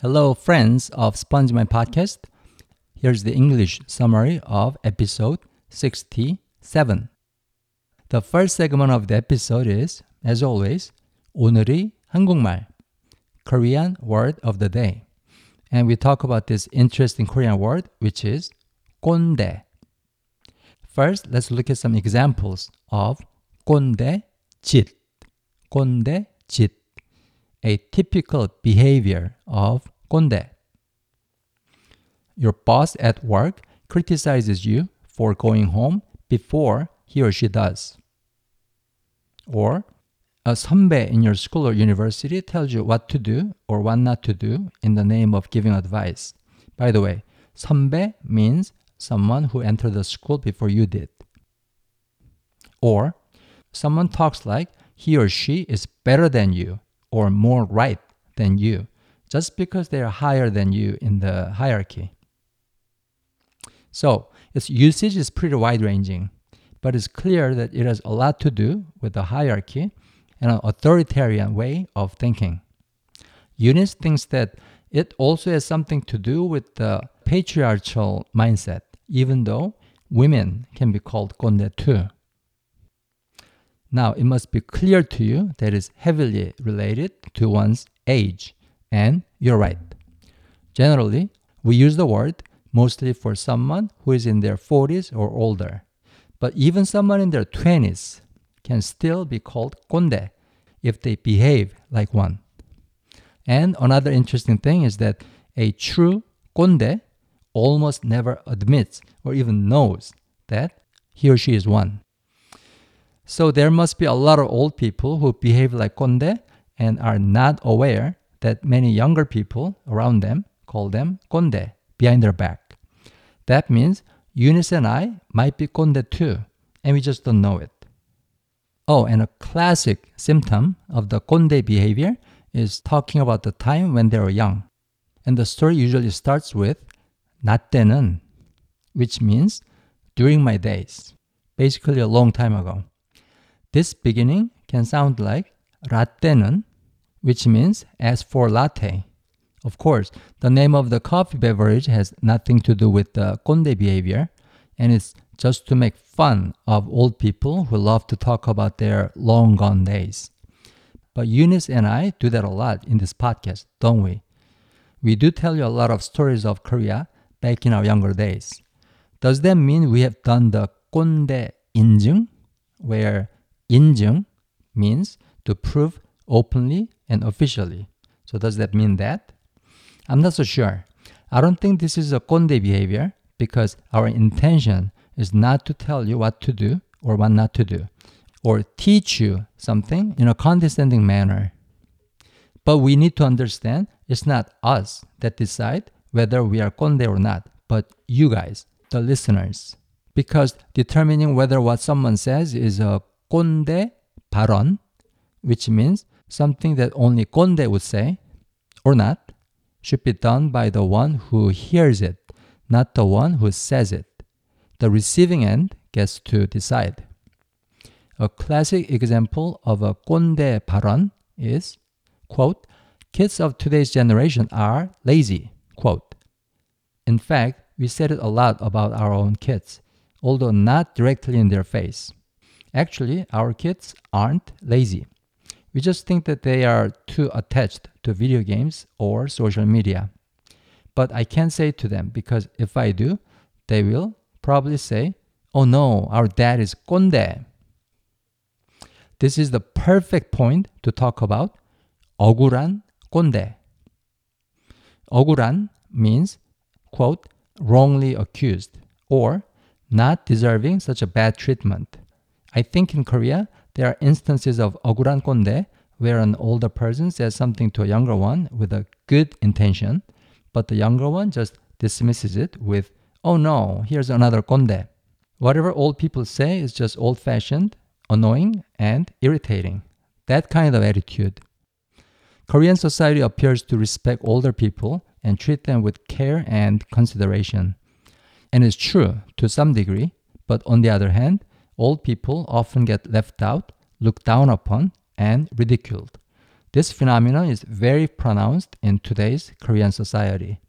Hello, friends of Sponge My Podcast. Here's the English summary of episode 67. The first segment of the episode is, as always, 오늘의 한국말, Korean word of the day. And we talk about this interesting Korean word, which is 꼰대. First, let's look at some examples of 꼰대 짓. 꼰대 짓. A typical behavior of 꼰대. Your boss at work criticizes you for going home before he or she does. Or a 선배 in your school or university tells you what to do or what not to do in the name of giving advice. By the way, 선배 means someone who entered the school before you did. Or someone talks like he or she is better than you or more right than you just because they are higher than you in the hierarchy. So, its usage is pretty wide ranging, but it's clear that it has a lot to do with the hierarchy and an authoritarian way of thinking. Eunice thinks that it also has something to do with the patriarchal mindset, even though women can be called 꼰대 too. Now, it must be clear to you that it's heavily related to one's age, and you're right. Generally, we use the word mostly for someone who is in their 40s or older. But even someone in their 20s can still be called konde if they behave like one. And another interesting thing is that a true konde almost never admits or even knows that he or she is one. So there must be a lot of old people who behave like 꼰대 and are not aware that many younger people around them call them 꼰대 behind their back. That means Eunice and I might be 꼰대 too, and we just don't know it. Oh, and a classic symptom of the 꼰대 behavior is talking about the time when they were young. And the story usually starts with 나 때는, which means during my days, basically a long time ago. This beginning can sound like 라떼는, which means as for latte. Of course, the name of the coffee beverage has nothing to do with the 꼰대 behavior, and it's just to make fun of old people who love to talk about their long gone days. But Eunice and I do that a lot in this podcast, don't we? We do tell you a lot of stories of Korea back in our younger days. Does that mean we have done the 꼰대 인증, where 인증 means to prove openly and officially. So does that mean that? I'm not so sure. I don't think this is a konde behavior because our intention is not to tell you what to do or what not to do or teach you something in a condescending manner. But we need to understand it's not us that decide whether we are konde or not, but you guys, the listeners. Because determining whether what someone says is a 꼰대 발언, which means something that only 꼰대 would say, or not, should be done by the one who hears it, not the one who says it. The receiving end gets to decide. A classic example of a 꼰대 발언 is, quote, kids of today's generation are lazy, quote. In fact, we said it a lot about our own kids, although not directly in their face. Actually, our kids aren't lazy. We just think that they are too attached to video games or social media. But I can't say to them because if I do, they will probably say, Oh no, our dad is 꼰대. This is the perfect point to talk about 억울한 꼰대. 억울한 means, quote, wrongly accused or not deserving such a bad treatment. I think in Korea, there are instances of 억울한 꼰대 where an older person says something to a younger one with a good intention, but the younger one just dismisses it with, oh no, here's another 꼰대. Whatever old people say is just old fashioned, annoying, and irritating. That kind of attitude. Korean society appears to respect older people and treat them with care and consideration. And it's true to some degree, but on the other hand, old people often get left out, looked down upon, and ridiculed. This phenomenon is very pronounced in today's Korean society.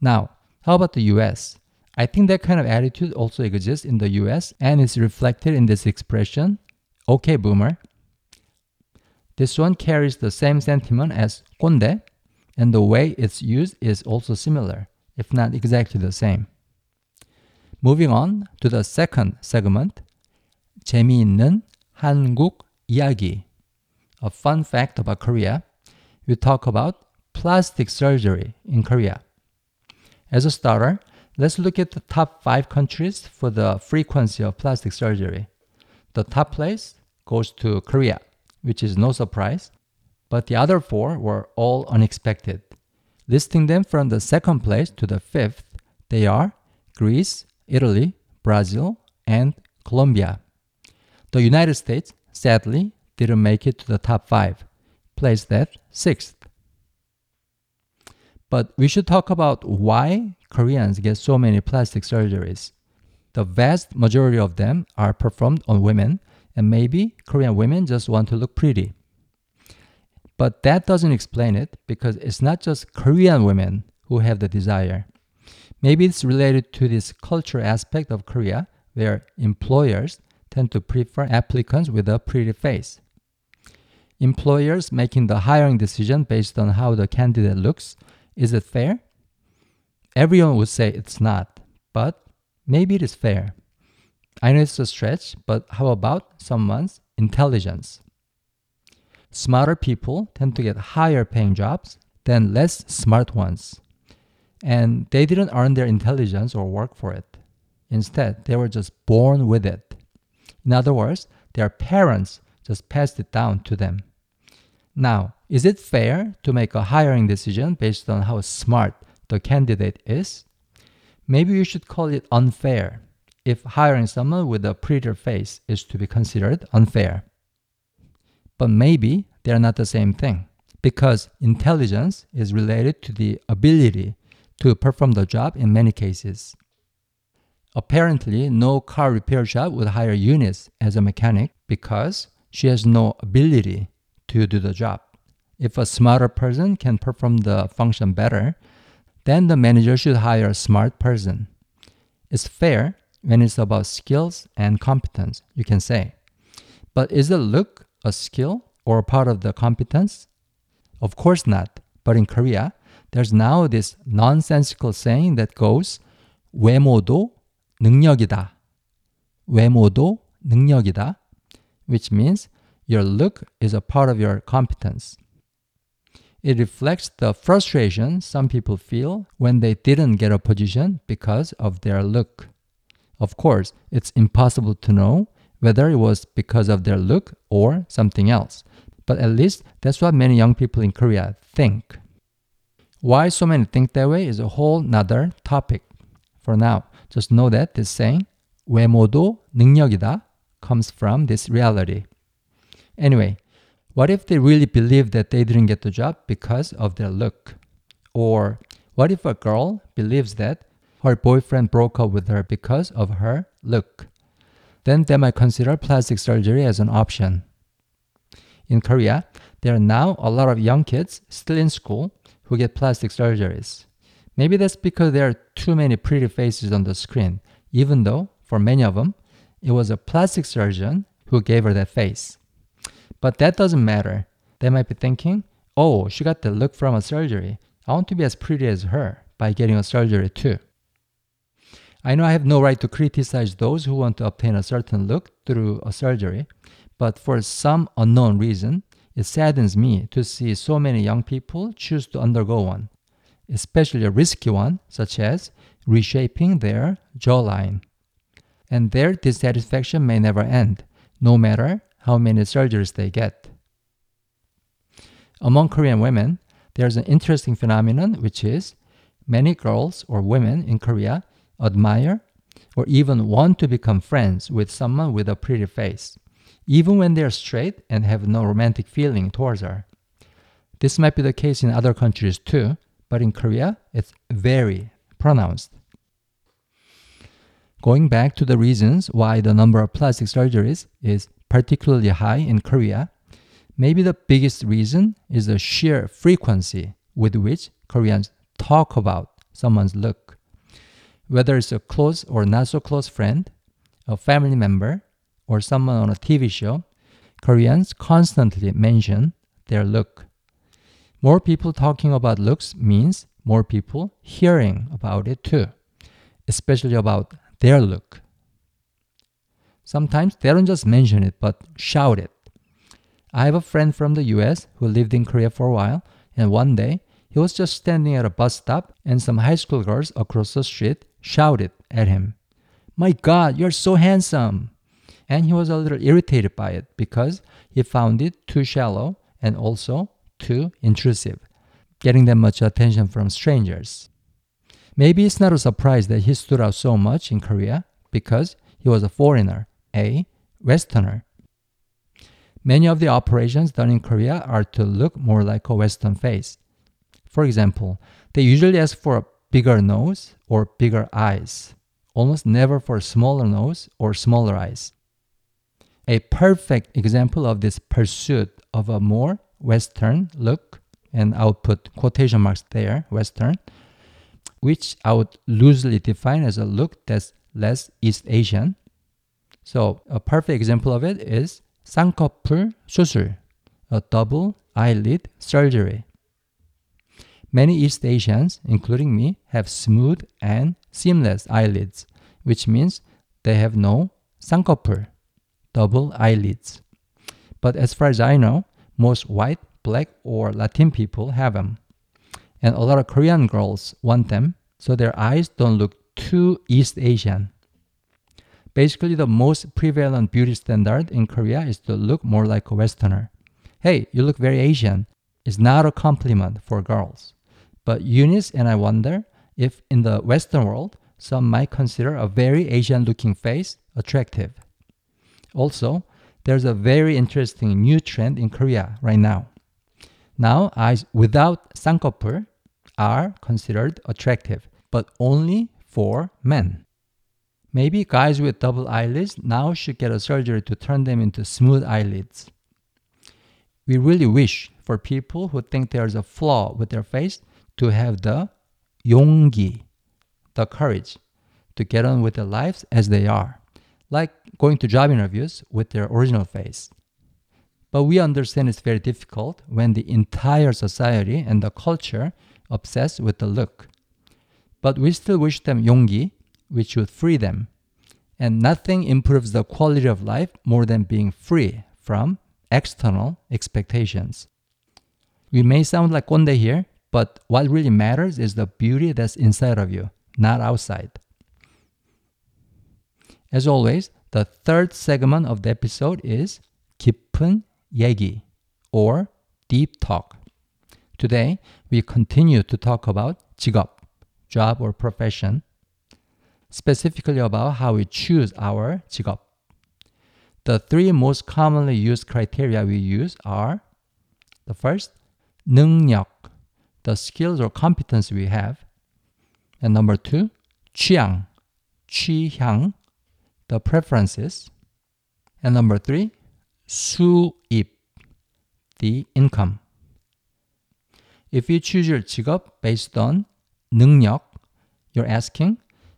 Now, how about the US? I think that kind of attitude also exists in the US and is reflected in this expression, okay boomer. This one carries the same sentiment as konde, and the way it's used is also similar, if not exactly the same. Moving on to the second segment, 재미있는 한국 이야기. A fun fact about Korea. We talk about plastic surgery in Korea. As a starter, let's look at the top five countries for the frequency of plastic surgery. The top place goes to Korea, which is no surprise, but the other four were all unexpected. Listing them from the second place to the fifth, they are Greece, Italy, Brazil, and Colombia. The United States, sadly, didn't make it to the top five, placed at sixth. But we should talk about why Koreans get so many plastic surgeries. The vast majority of them are performed on women, and maybe Korean women just want to look pretty. But that doesn't explain it because it's not just Korean women who have the desire. Maybe it's related to this culture aspect of Korea where employers tend to prefer applicants with a pretty face. Employers making the hiring decision based on how the candidate looks, is it fair? Everyone would say it's not, but maybe it is fair. I know it's a stretch, but how about someone's intelligence? Smarter people tend to get higher paying jobs than less smart ones and they didn't earn their intelligence or work for it. Instead, they were just born with it. In other words, their parents just passed it down to them. Now, is it fair to make a hiring decision based on how smart the candidate is? Maybe you should call it unfair if hiring someone with a prettier face is to be considered unfair. But maybe they're not the same thing because intelligence is related to the ability to perform the job in many cases. Apparently, no car repair shop would hire Eunice as a mechanic because she has no ability to do the job. If a smarter person can perform the function better, then the manager should hire a smart person. It's fair when it's about skills and competence, you can say. But is the look a skill or a part of the competence? Of course not. But in Korea, there's now this nonsensical saying that goes 외모도 능력이다. 외모도 능력이다, which means your look is a part of your competence. It reflects the frustration some people feel when they didn't get a position because of their look. Of course, it's impossible to know whether it was because of their look or something else, but at least that's what many young people in Korea think. Why so many think that way is a whole nother topic. For now, just know that this saying, 외모도 능력이다, comes from this reality. Anyway, what if they really believe that they didn't get the job because of their look? Or what if a girl believes that her boyfriend broke up with her because of her look? Then they might consider plastic surgery as an option. In Korea, there are now a lot of young kids still in school who get plastic surgeries. Maybe that's because there are too many pretty faces on the screen, even though, for many of them, it was a plastic surgeon who gave her that face. But that doesn't matter. They might be thinking, oh, she got the look from a surgery. I want to be as pretty as her by getting a surgery too. I know I have no right to criticize those who want to obtain a certain look through a surgery, but for some unknown reason, it saddens me to see so many young people choose to undergo one, especially a risky one, such as reshaping their jawline. And their dissatisfaction may never end, no matter how many surgeries they get. Among Korean women, there's an interesting phenomenon which is many girls or women in Korea admire or even want to become friends with someone with a pretty face even when they're straight and have no romantic feeling towards her. This might be the case in other countries too, but in Korea, it's very pronounced. Going back to the reasons why the number of plastic surgeries is particularly high in Korea, Maybe the biggest reason is the sheer frequency with which Koreans talk about someone's look. Whether it's a close or not so close friend, a family member, or someone on a TV show, Koreans constantly mention their look. More people talking about looks means more people hearing about it too, especially about their look. Sometimes they don't just mention it, but shout it. I have a friend from the US who lived in Korea for a while, and one day he was just standing at a bus stop, and some high school girls across the street shouted at him, My God, you're so handsome! And he was a little irritated by it because he found it too shallow and also too intrusive, getting that much attention from strangers. Maybe it's not a surprise that he stood out so much in Korea because he was a foreigner, a Westerner. Many of the operations done in Korea are to look more like a Western face. For example, they usually ask for a bigger nose or bigger eyes, almost never for a smaller nose or smaller eyes. A perfect example of this pursuit of a more Western look, and I would put quotation marks there, Western, which I would loosely define as a look that's less East Asian. So a perfect example of it is 쌍꺼풀 수술, a double eyelid surgery. Many East Asians, including me, have smooth and seamless eyelids, which means they have no 쌍꺼풀, double eyelids. But as far as I know, most white, black, or Latin people have them. And a lot of Korean girls want them so their eyes don't look too East Asian. Basically, the most prevalent beauty standard in Korea is to look more like a Westerner. Hey, you look very Asian is not a compliment for girls. But Eunice and I wonder if in the Western world, some might consider a very Asian looking face attractive. Also, there's a very interesting new trend in Korea right now. Now, eyes without 쌍꺼풀 are considered attractive, but only for men. Maybe guys with double eyelids now should get a surgery to turn them into smooth eyelids. We really wish for people who think there's a flaw with their face to have the 용기, the courage to get on with their lives as they are, like going to job interviews with their original face. But we understand it's very difficult when the entire society and the culture obsess with the look. But we still wish them yongi, which would free them. And nothing improves the quality of life more than being free from external expectations. We may sound like Konde here, but what really matters is the beauty that's inside of you, not outside. As always, the third segment of the episode is 깊은 얘기 or deep talk. Today, we continue to talk about 직업, job or profession, specifically about how we choose our 직업. The three most commonly used criteria we use are the first, 능력, the skills or competence we have. And number two, 취향, 취향, the preferences. And number three, 수입, the income. If you choose your 직업 based on 능력, you're asking,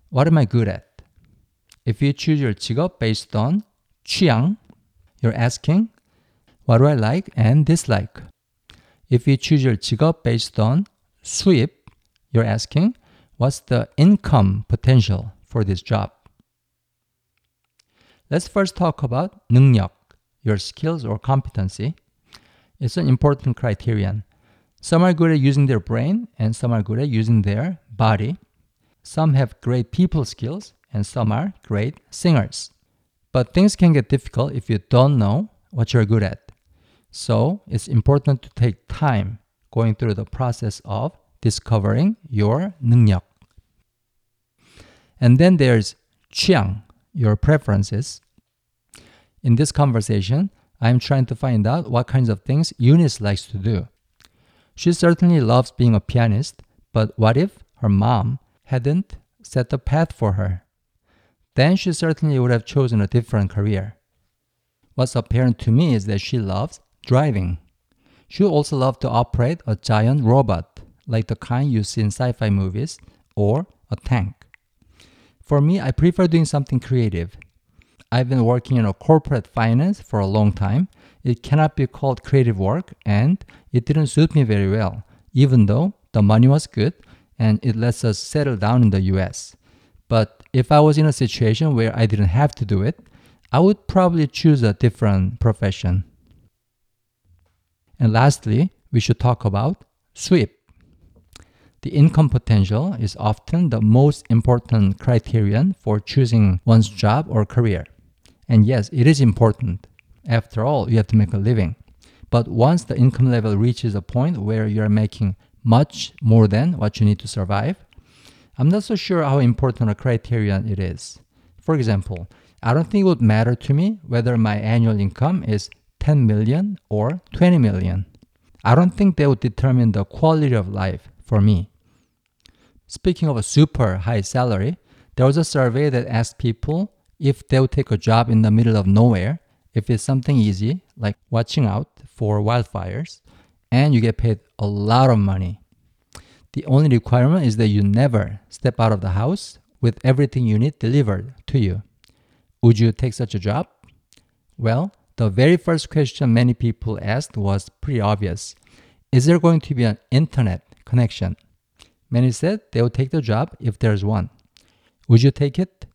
what am I good at? If you choose your 직업 based on 취향, you're asking, what do I like and dislike? If you choose your 직업 based on 수입, you're asking, what's the income potential for this job? Let's first talk about 능력, your skills or competency. It's an important criterion. Some are good at using their brain and some are good at using their body. Some have great people skills and some are great singers. But things can get difficult if you don't know what you're good at. So it's important to take time going through the process of discovering your 능력. And then there's 취향, your preferences. In this conversation, I'm trying to find out what kinds of things Eunice likes to do. She certainly loves being a pianist, but what if her mom hadn't set the path for her? Then she certainly would have chosen a different career. What's apparent to me is that she loves driving. She also loves to operate a giant robot, like the kind you see in sci fi movies, or a tank. For me, I prefer doing something creative. I've been working in a corporate finance for a long time. It cannot be called creative work, and it didn't suit me very well, even though the money was good and it lets us settle down in the US. But if I was in a situation where I didn't have to do it, I would probably choose a different profession. And lastly, we should talk about 수입. The income potential is often the most important criterion for choosing one's job or career. And yes, it is important. After all, you have to make a living. But once the income level reaches a point where you are making much more than what you need to survive, I'm not so sure how important a criterion it is. For example, I don't think it would matter to me whether my annual income is 10 million or 20 million. I don't think they would determine the quality of life for me. Speaking of a super high salary, there was a survey that asked people if they would take a job in the middle of nowhere if it's something easy, like watching out for wildfires, and you get paid a lot of money. The only requirement is that you never step out of the house with everything you need delivered to you. Would you take such a job? Well, the very first question many people asked was pretty obvious. Is there going to be an internet connection? Many said they would take the job if there's one. Would you take it?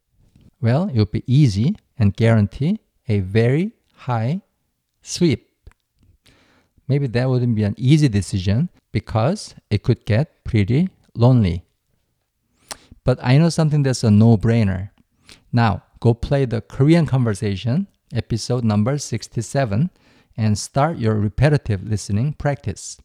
Well, it would be easy and guarantee a very high 수입. Maybe that wouldn't be an easy decision because it could get pretty lonely. But I know something that's a no brainer. Now, go play the Korean conversation, episode number 67, and start your repetitive listening practice.